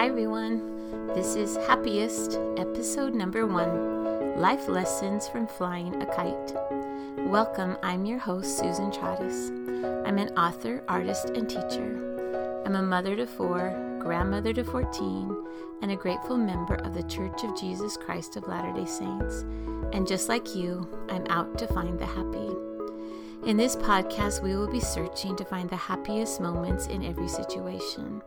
Hi, everyone. This is Happiest, episode number one Life Lessons from Flying a Kite. Welcome, I'm your host, Susan Trottis. I'm an author, artist, and teacher. I'm a mother to four, grandmother to 14, and a grateful member of the Church of Jesus Christ of Latter day Saints. And just like you, I'm out to find the happy. In this podcast, we will be searching to find the happiest moments in every situation.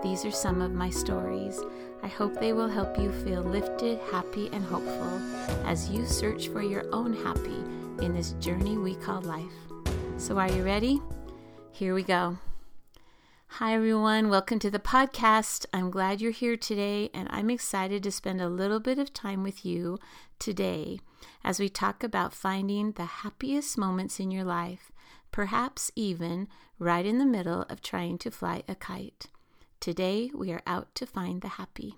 These are some of my stories. I hope they will help you feel lifted, happy, and hopeful as you search for your own happy in this journey we call life. So, are you ready? Here we go. Hi, everyone. Welcome to the podcast. I'm glad you're here today, and I'm excited to spend a little bit of time with you today as we talk about finding the happiest moments in your life, perhaps even right in the middle of trying to fly a kite. Today, we are out to find the happy.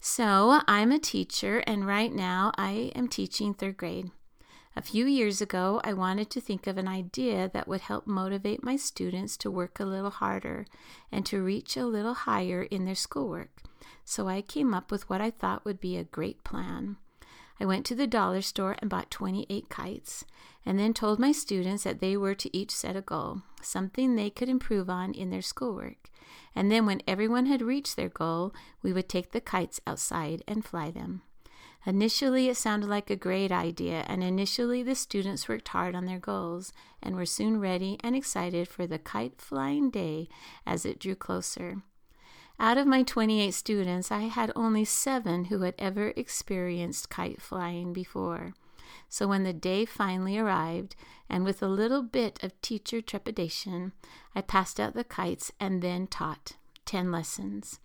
So, I'm a teacher, and right now I am teaching third grade. A few years ago, I wanted to think of an idea that would help motivate my students to work a little harder and to reach a little higher in their schoolwork. So I came up with what I thought would be a great plan. I went to the dollar store and bought 28 kites, and then told my students that they were to each set a goal, something they could improve on in their schoolwork. And then, when everyone had reached their goal, we would take the kites outside and fly them. Initially, it sounded like a great idea, and initially the students worked hard on their goals and were soon ready and excited for the kite flying day as it drew closer. Out of my 28 students, I had only seven who had ever experienced kite flying before. So when the day finally arrived, and with a little bit of teacher trepidation, I passed out the kites and then taught 10 lessons.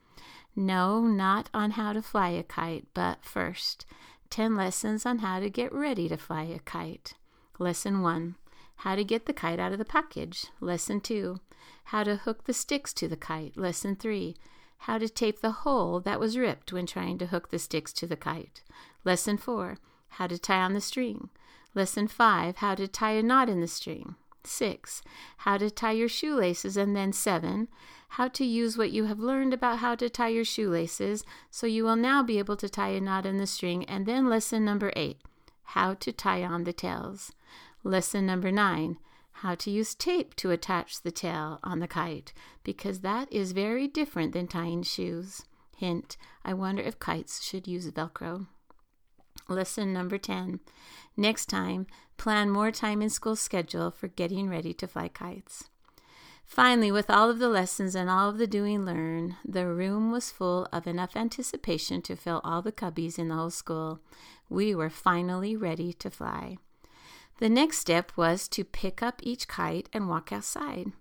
No, not on how to fly a kite, but first, 10 lessons on how to get ready to fly a kite. Lesson 1 How to get the kite out of the package. Lesson 2 How to hook the sticks to the kite. Lesson 3 how to tape the hole that was ripped when trying to hook the sticks to the kite. Lesson 4 How to tie on the string. Lesson 5 How to tie a knot in the string. 6. How to tie your shoelaces. And then 7. How to use what you have learned about how to tie your shoelaces so you will now be able to tie a knot in the string. And then lesson number 8. How to tie on the tails. Lesson number 9 how to use tape to attach the tail on the kite, because that is very different than tying shoes. Hint, I wonder if kites should use Velcro. Lesson number 10. Next time, plan more time in school schedule for getting ready to fly kites. Finally, with all of the lessons and all of the doing learn, the room was full of enough anticipation to fill all the cubbies in the whole school. We were finally ready to fly. The next step was to pick up each kite and walk outside.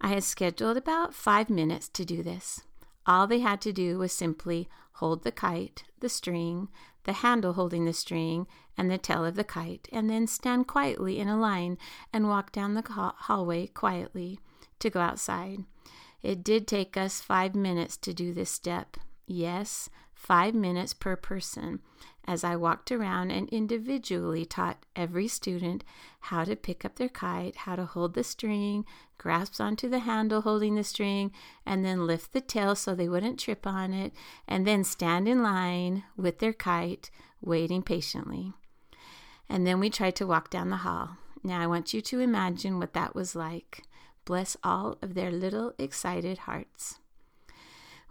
I had scheduled about five minutes to do this. All they had to do was simply hold the kite, the string, the handle holding the string, and the tail of the kite, and then stand quietly in a line and walk down the hallway quietly to go outside. It did take us five minutes to do this step. Yes, five minutes per person, as I walked around and individually taught every student how to pick up their kite, how to hold the string, grasp onto the handle holding the string, and then lift the tail so they wouldn't trip on it, and then stand in line with their kite, waiting patiently. And then we tried to walk down the hall. Now I want you to imagine what that was like. Bless all of their little excited hearts.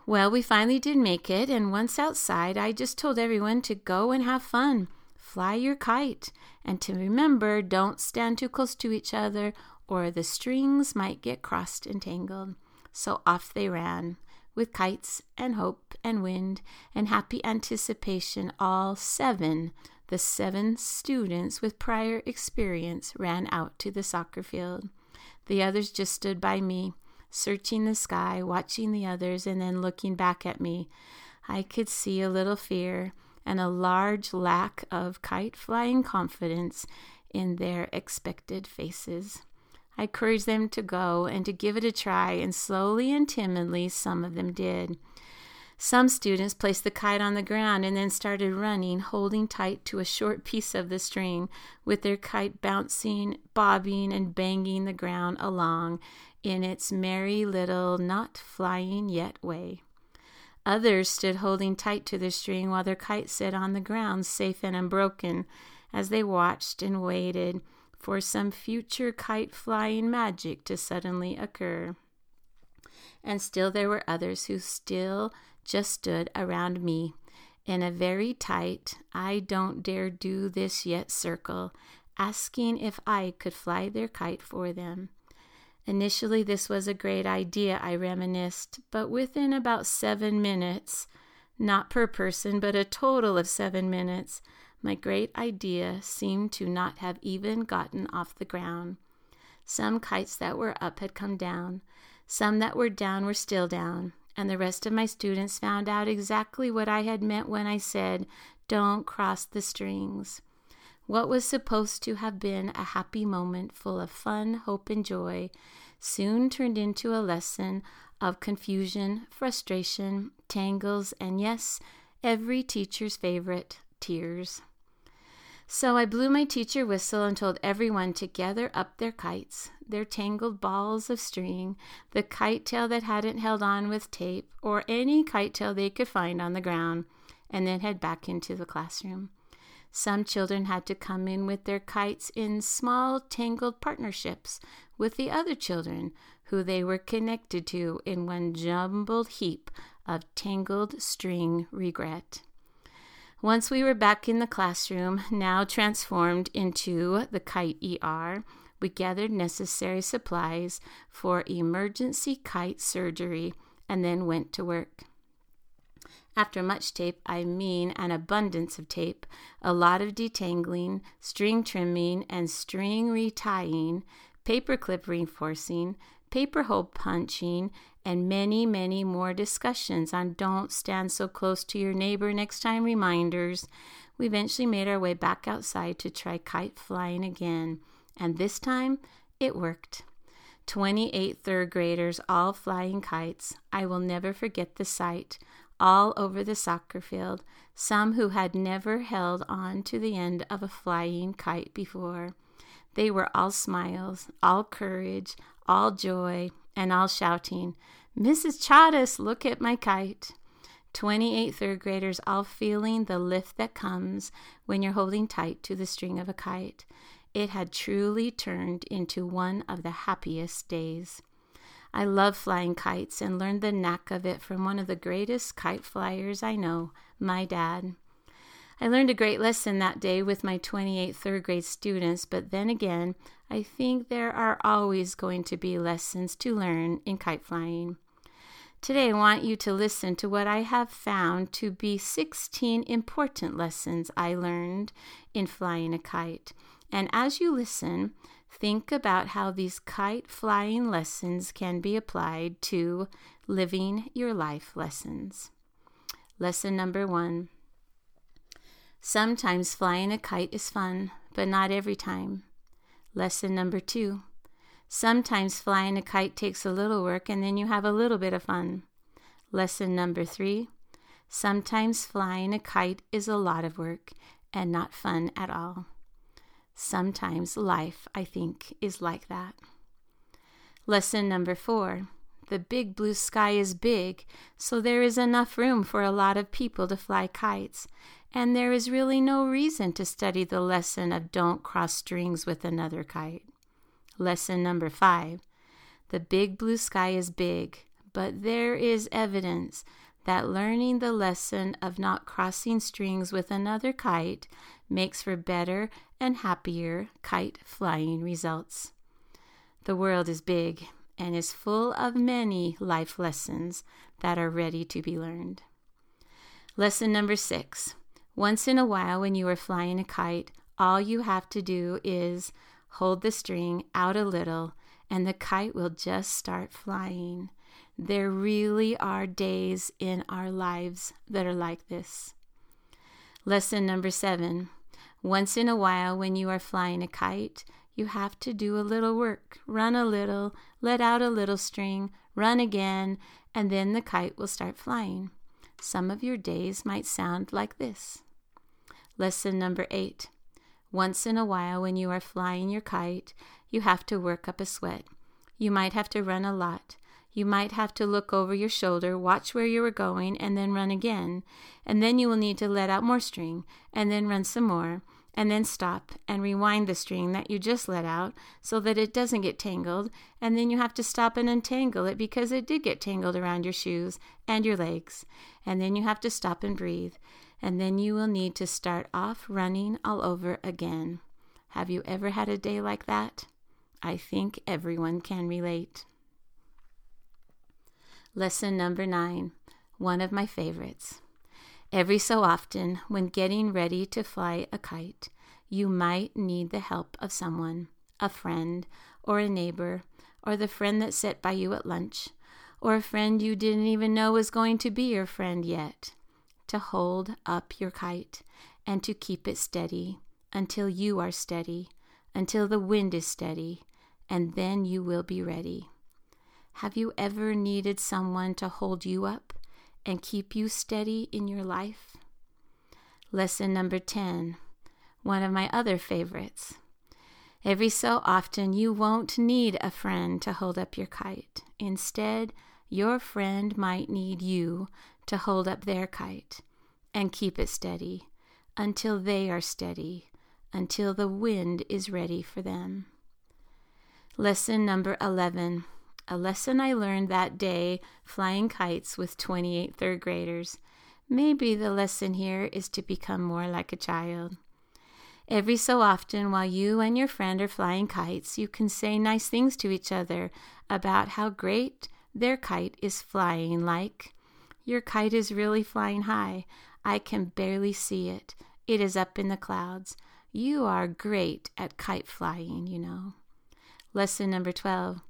Well, we finally did make it, and once outside, I just told everyone to go and have fun. Fly your kite, and to remember, don't stand too close to each other, or the strings might get crossed and tangled. So off they ran, with kites and hope and wind and happy anticipation. All seven, the seven students with prior experience, ran out to the soccer field. The others just stood by me searching the sky, watching the others, and then looking back at me. I could see a little fear and a large lack of kite flying confidence in their expected faces. I encouraged them to go and to give it a try, and slowly and timidly some of them did. Some students placed the kite on the ground and then started running, holding tight to a short piece of the string, with their kite bouncing, bobbing, and banging the ground along in its merry little not flying yet way. Others stood holding tight to their string while their kite sat on the ground, safe and unbroken, as they watched and waited for some future kite flying magic to suddenly occur. And still there were others who still just stood around me in a very tight, I don't dare do this yet circle, asking if I could fly their kite for them. Initially, this was a great idea, I reminisced, but within about seven minutes, not per person, but a total of seven minutes, my great idea seemed to not have even gotten off the ground. Some kites that were up had come down, some that were down were still down, and the rest of my students found out exactly what I had meant when I said, Don't cross the strings. What was supposed to have been a happy moment full of fun, hope, and joy soon turned into a lesson of confusion, frustration, tangles, and yes, every teacher's favorite, tears. So I blew my teacher whistle and told everyone to gather up their kites, their tangled balls of string, the kite tail that hadn't held on with tape, or any kite tail they could find on the ground, and then head back into the classroom. Some children had to come in with their kites in small, tangled partnerships with the other children who they were connected to in one jumbled heap of tangled string regret. Once we were back in the classroom, now transformed into the kite ER, we gathered necessary supplies for emergency kite surgery and then went to work. After much tape, I mean an abundance of tape, a lot of detangling, string trimming, and string retying, paperclip reinforcing, paper hole punching, and many, many more discussions on don't stand so close to your neighbor next time reminders, we eventually made our way back outside to try kite flying again. And this time, it worked. 28 third graders all flying kites. I will never forget the sight all over the soccer field, some who had never held on to the end of a flying kite before. They were all smiles, all courage, all joy, and all shouting, Mrs. Chattis, look at my kite. 28 third graders all feeling the lift that comes when you're holding tight to the string of a kite. It had truly turned into one of the happiest days. I love flying kites and learned the knack of it from one of the greatest kite flyers I know, my dad. I learned a great lesson that day with my 28 third grade students, but then again, I think there are always going to be lessons to learn in kite flying. Today, I want you to listen to what I have found to be 16 important lessons I learned in flying a kite. And as you listen, Think about how these kite flying lessons can be applied to living your life lessons. Lesson number one Sometimes flying a kite is fun, but not every time. Lesson number two Sometimes flying a kite takes a little work and then you have a little bit of fun. Lesson number three Sometimes flying a kite is a lot of work and not fun at all. Sometimes life, I think, is like that. Lesson number four the big blue sky is big, so there is enough room for a lot of people to fly kites, and there is really no reason to study the lesson of don't cross strings with another kite. Lesson number five the big blue sky is big, but there is evidence that learning the lesson of not crossing strings with another kite makes for better and happier kite flying results. The world is big and is full of many life lessons that are ready to be learned. Lesson number six Once in a while, when you are flying a kite, all you have to do is hold the string out a little, and the kite will just start flying. There really are days in our lives that are like this. Lesson number seven once in a while, when you are flying a kite, you have to do a little work. Run a little, let out a little string, run again, and then the kite will start flying. Some of your days might sound like this. Lesson number eight. Once in a while, when you are flying your kite, you have to work up a sweat. You might have to run a lot. You might have to look over your shoulder, watch where you were going, and then run again. And then you will need to let out more string, and then run some more, and then stop and rewind the string that you just let out so that it doesn't get tangled. And then you have to stop and untangle it because it did get tangled around your shoes and your legs. And then you have to stop and breathe. And then you will need to start off running all over again. Have you ever had a day like that? I think everyone can relate. Lesson number nine, one of my favorites. Every so often, when getting ready to fly a kite, you might need the help of someone, a friend, or a neighbor, or the friend that sat by you at lunch, or a friend you didn't even know was going to be your friend yet, to hold up your kite and to keep it steady until you are steady, until the wind is steady, and then you will be ready. Have you ever needed someone to hold you up and keep you steady in your life? Lesson number 10, one of my other favorites. Every so often, you won't need a friend to hold up your kite. Instead, your friend might need you to hold up their kite and keep it steady until they are steady, until the wind is ready for them. Lesson number 11 a lesson I learned that day flying kites with 28 third graders. Maybe the lesson here is to become more like a child. Every so often, while you and your friend are flying kites, you can say nice things to each other about how great their kite is flying, like, Your kite is really flying high. I can barely see it. It is up in the clouds. You are great at kite flying, you know. Lesson number 12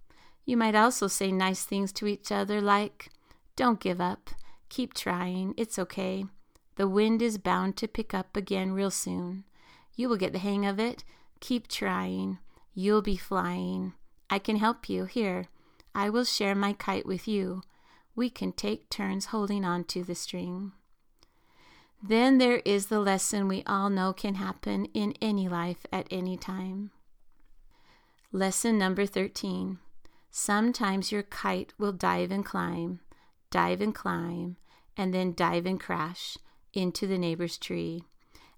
you might also say nice things to each other like, Don't give up. Keep trying. It's okay. The wind is bound to pick up again real soon. You will get the hang of it. Keep trying. You'll be flying. I can help you. Here, I will share my kite with you. We can take turns holding on to the string. Then there is the lesson we all know can happen in any life at any time. Lesson number 13 Sometimes your kite will dive and climb, dive and climb, and then dive and crash into the neighbor's tree.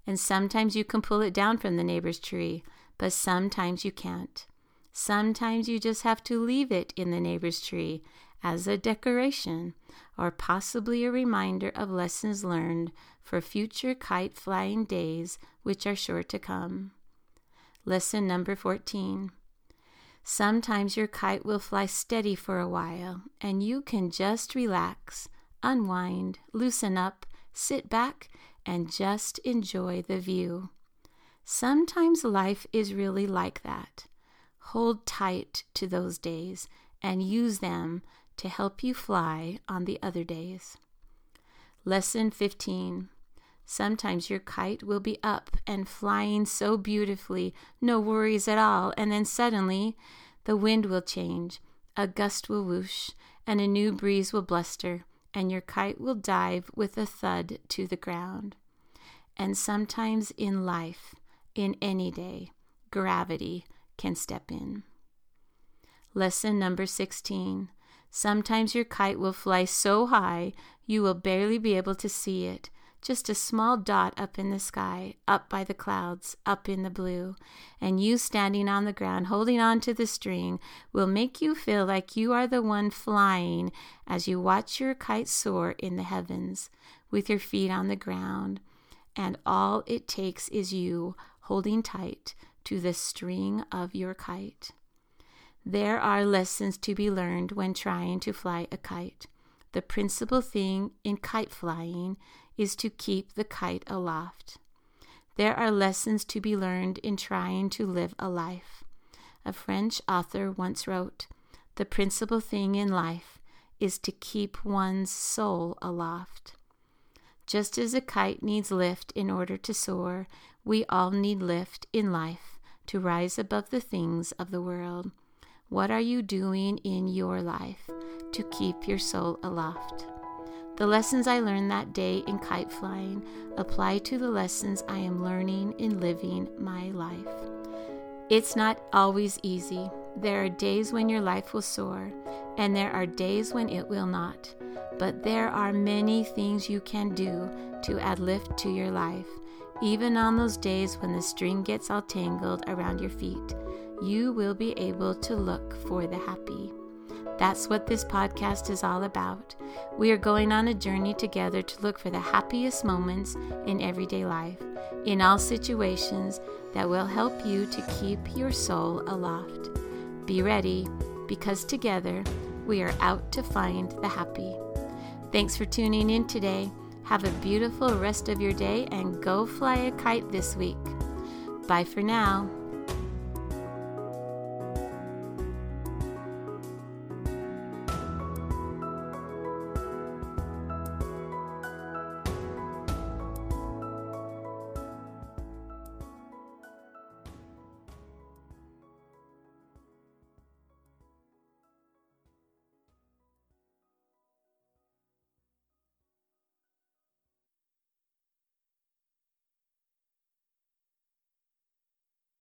And sometimes you can pull it down from the neighbor's tree, but sometimes you can't. Sometimes you just have to leave it in the neighbor's tree as a decoration or possibly a reminder of lessons learned for future kite flying days which are sure to come. Lesson number 14 Sometimes your kite will fly steady for a while, and you can just relax, unwind, loosen up, sit back, and just enjoy the view. Sometimes life is really like that. Hold tight to those days and use them to help you fly on the other days. Lesson 15 Sometimes your kite will be up and flying so beautifully, no worries at all, and then suddenly the wind will change, a gust will whoosh, and a new breeze will bluster, and your kite will dive with a thud to the ground. And sometimes in life, in any day, gravity can step in. Lesson number 16. Sometimes your kite will fly so high you will barely be able to see it, just a small dot up in the sky, up by the clouds, up in the blue, and you standing on the ground holding on to the string will make you feel like you are the one flying as you watch your kite soar in the heavens with your feet on the ground, and all it takes is you holding tight to the string of your kite. There are lessons to be learned when trying to fly a kite. The principal thing in kite flying is to keep the kite aloft. There are lessons to be learned in trying to live a life. A French author once wrote The principal thing in life is to keep one's soul aloft. Just as a kite needs lift in order to soar, we all need lift in life to rise above the things of the world. What are you doing in your life to keep your soul aloft? The lessons I learned that day in kite flying apply to the lessons I am learning in living my life. It's not always easy. There are days when your life will soar, and there are days when it will not. But there are many things you can do to add lift to your life. Even on those days when the string gets all tangled around your feet, you will be able to look for the happy. That's what this podcast is all about. We are going on a journey together to look for the happiest moments in everyday life, in all situations that will help you to keep your soul aloft. Be ready, because together we are out to find the happy. Thanks for tuning in today. Have a beautiful rest of your day and go fly a kite this week. Bye for now.